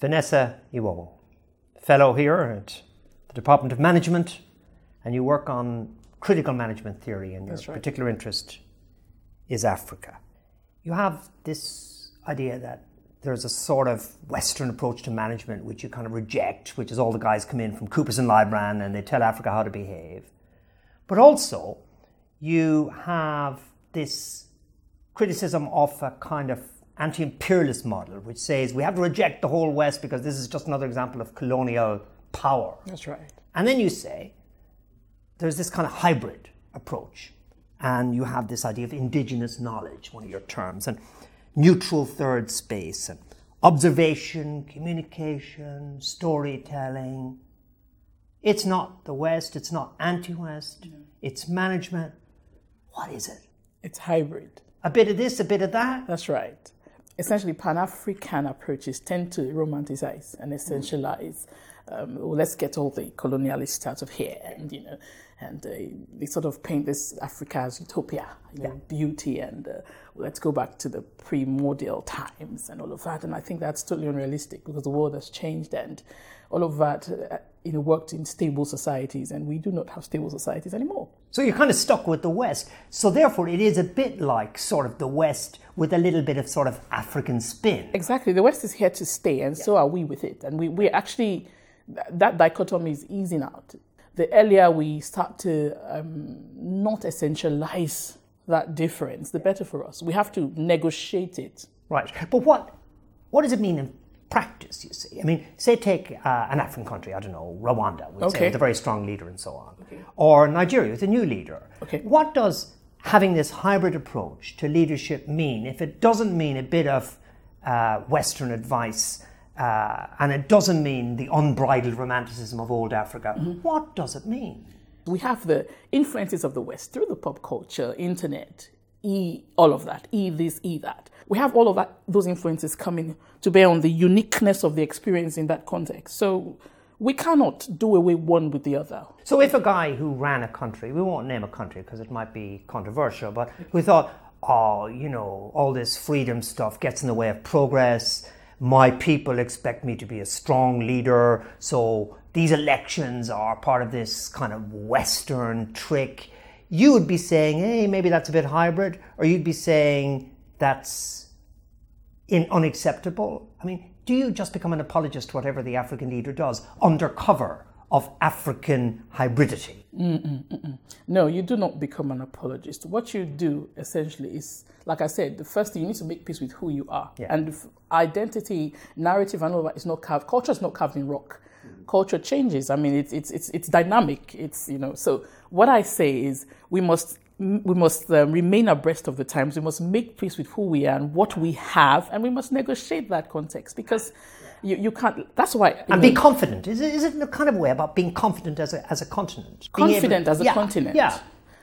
Vanessa Iwowo, fellow here at the Department of Management, and you work on critical management theory, and your right. particular interest is Africa. You have this idea that there's a sort of Western approach to management which you kind of reject, which is all the guys come in from Coopers and Lybrand and they tell Africa how to behave. But also, you have this criticism of a kind of anti imperialist model, which says we have to reject the whole West because this is just another example of colonial power. That's right. And then you say there's this kind of hybrid approach. And you have this idea of indigenous knowledge, one of your terms, and neutral third space, and observation, communication, storytelling. It's not the West, it's not anti West, it's management. What is it? It's hybrid. A bit of this, a bit of that? That's right. Essentially, Pan African approaches tend to romanticize and essentialize. Um, well, let's get all the colonialists out of here, and you know, and uh, they sort of paint this Africa as utopia, you know, beauty, and uh, let's go back to the primordial times and all of that. And I think that's totally unrealistic because the world has changed, and all of that, uh, you know, worked in stable societies, and we do not have stable societies anymore. So you're kind of stuck with the West. So therefore, it is a bit like sort of the West with a little bit of sort of African spin. Exactly. The West is here to stay, and so are we with it. And we, we actually, that dichotomy is easing out. The earlier we start to um, not essentialize that difference, the better for us. We have to negotiate it. Right. But what what does it mean in practice, you see? I mean, say take uh, an African country, I don't know, Rwanda, say, Okay. with a very strong leader and so on. Or Nigeria with a new leader. Okay. What does having this hybrid approach to leadership mean if it doesn't mean a bit of uh, Western advice uh, and it doesn't mean the unbridled romanticism of old Africa? What does it mean? We have the influences of the West through the pop culture, internet, e all of that, e this, e that. We have all of that, those influences coming to bear on the uniqueness of the experience in that context. So we cannot do away one with the other. So if a guy who ran a country, we won't name a country because it might be controversial, but who thought, oh, you know, all this freedom stuff gets in the way of progress. My people expect me to be a strong leader, so these elections are part of this kind of Western trick. You would be saying, hey, maybe that's a bit hybrid, or you'd be saying that's in unacceptable. I mean, do you just become an apologist to whatever the African leader does under cover of African hybridity? No, you do not become an apologist. What you do essentially is, like I said, the first thing you need to make peace with who you are. And identity, narrative, and all that is not carved. Culture is not carved in rock. Culture changes. I mean, it's it's it's it's dynamic. It's you know. So what I say is, we must we must um, remain abreast of the times. We must make peace with who we are and what we have, and we must negotiate that context because you, you can't. That's why. And be confident. Is it, is it in a kind of way about being confident as a, as a continent? Being able- confident as a Yeah, continent. Yeah.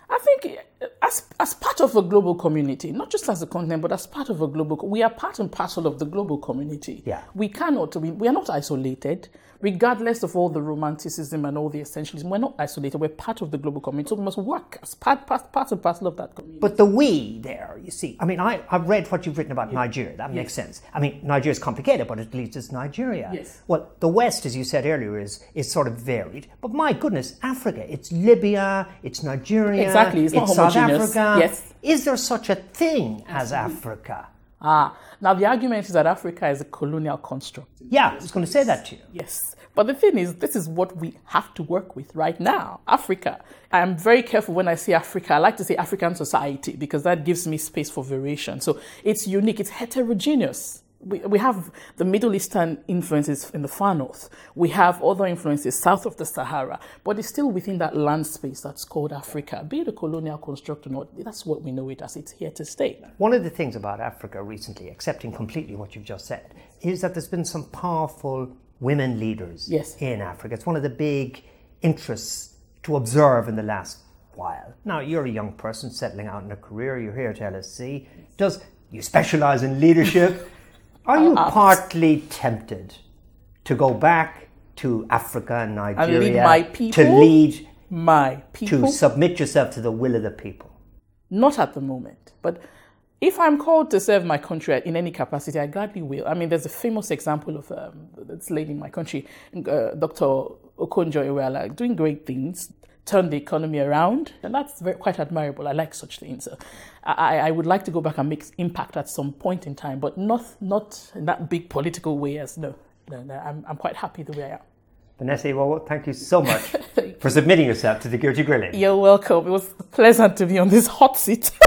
I think as, as part of a global community, not just as a continent, but as part of a global, we are part and parcel of the global community. Yeah. We cannot, we, we are not isolated, regardless of all the romanticism and all the essentialism. We're not isolated. We're part of the global community. So we must work as part, part, part and parcel of that community. But the we there, you see, I mean, I, I've read what you've written about Nigeria. That makes sense. I mean, Nigeria is complicated, but at least it's Nigeria. Yes. Well, the West, as you said earlier, is, is sort of varied. But my goodness, Africa, it's Libya, it's Nigeria, Exactly, it's not South homogeneous. Africa. Yes. Is there such a thing as Africa? ah, now the argument is that Africa is a colonial construct. Yeah, I was going to say that to you. Yes. But the thing is, this is what we have to work with right now Africa. I am very careful when I say Africa. I like to say African society because that gives me space for variation. So it's unique, it's heterogeneous. We, we have the Middle Eastern influences in the far north. We have other influences south of the Sahara, but it's still within that land space that's called Africa. Be it a colonial construct or not, that's what we know it as. It's here to stay. One of the things about Africa recently, accepting completely what you've just said, is that there's been some powerful women leaders Yes. in Africa. It's one of the big interests to observe in the last while. Now, you're a young person settling out in a career, you're here at LSE. Does you specialize in leadership? Are you partly tempted to go back to Africa and Nigeria lead my to lead My people. to submit yourself to the will of the people? Not at the moment, but if I'm called to serve my country in any capacity, I gladly will. I mean, there's a famous example of um, this lady in my country, uh, Dr. Okonjo-Iweala, doing great things, turn the economy around, and that's very, quite admirable. I like such things. So I, I, would like to go back and make impact at some point in time, but not not in that big political way. As no, no, no I'm, I'm quite happy the way I am. Vanessa, well, thank you so much for submitting yourself to the Guilty Grilling. You're welcome. It was pleasant to be on this hot seat.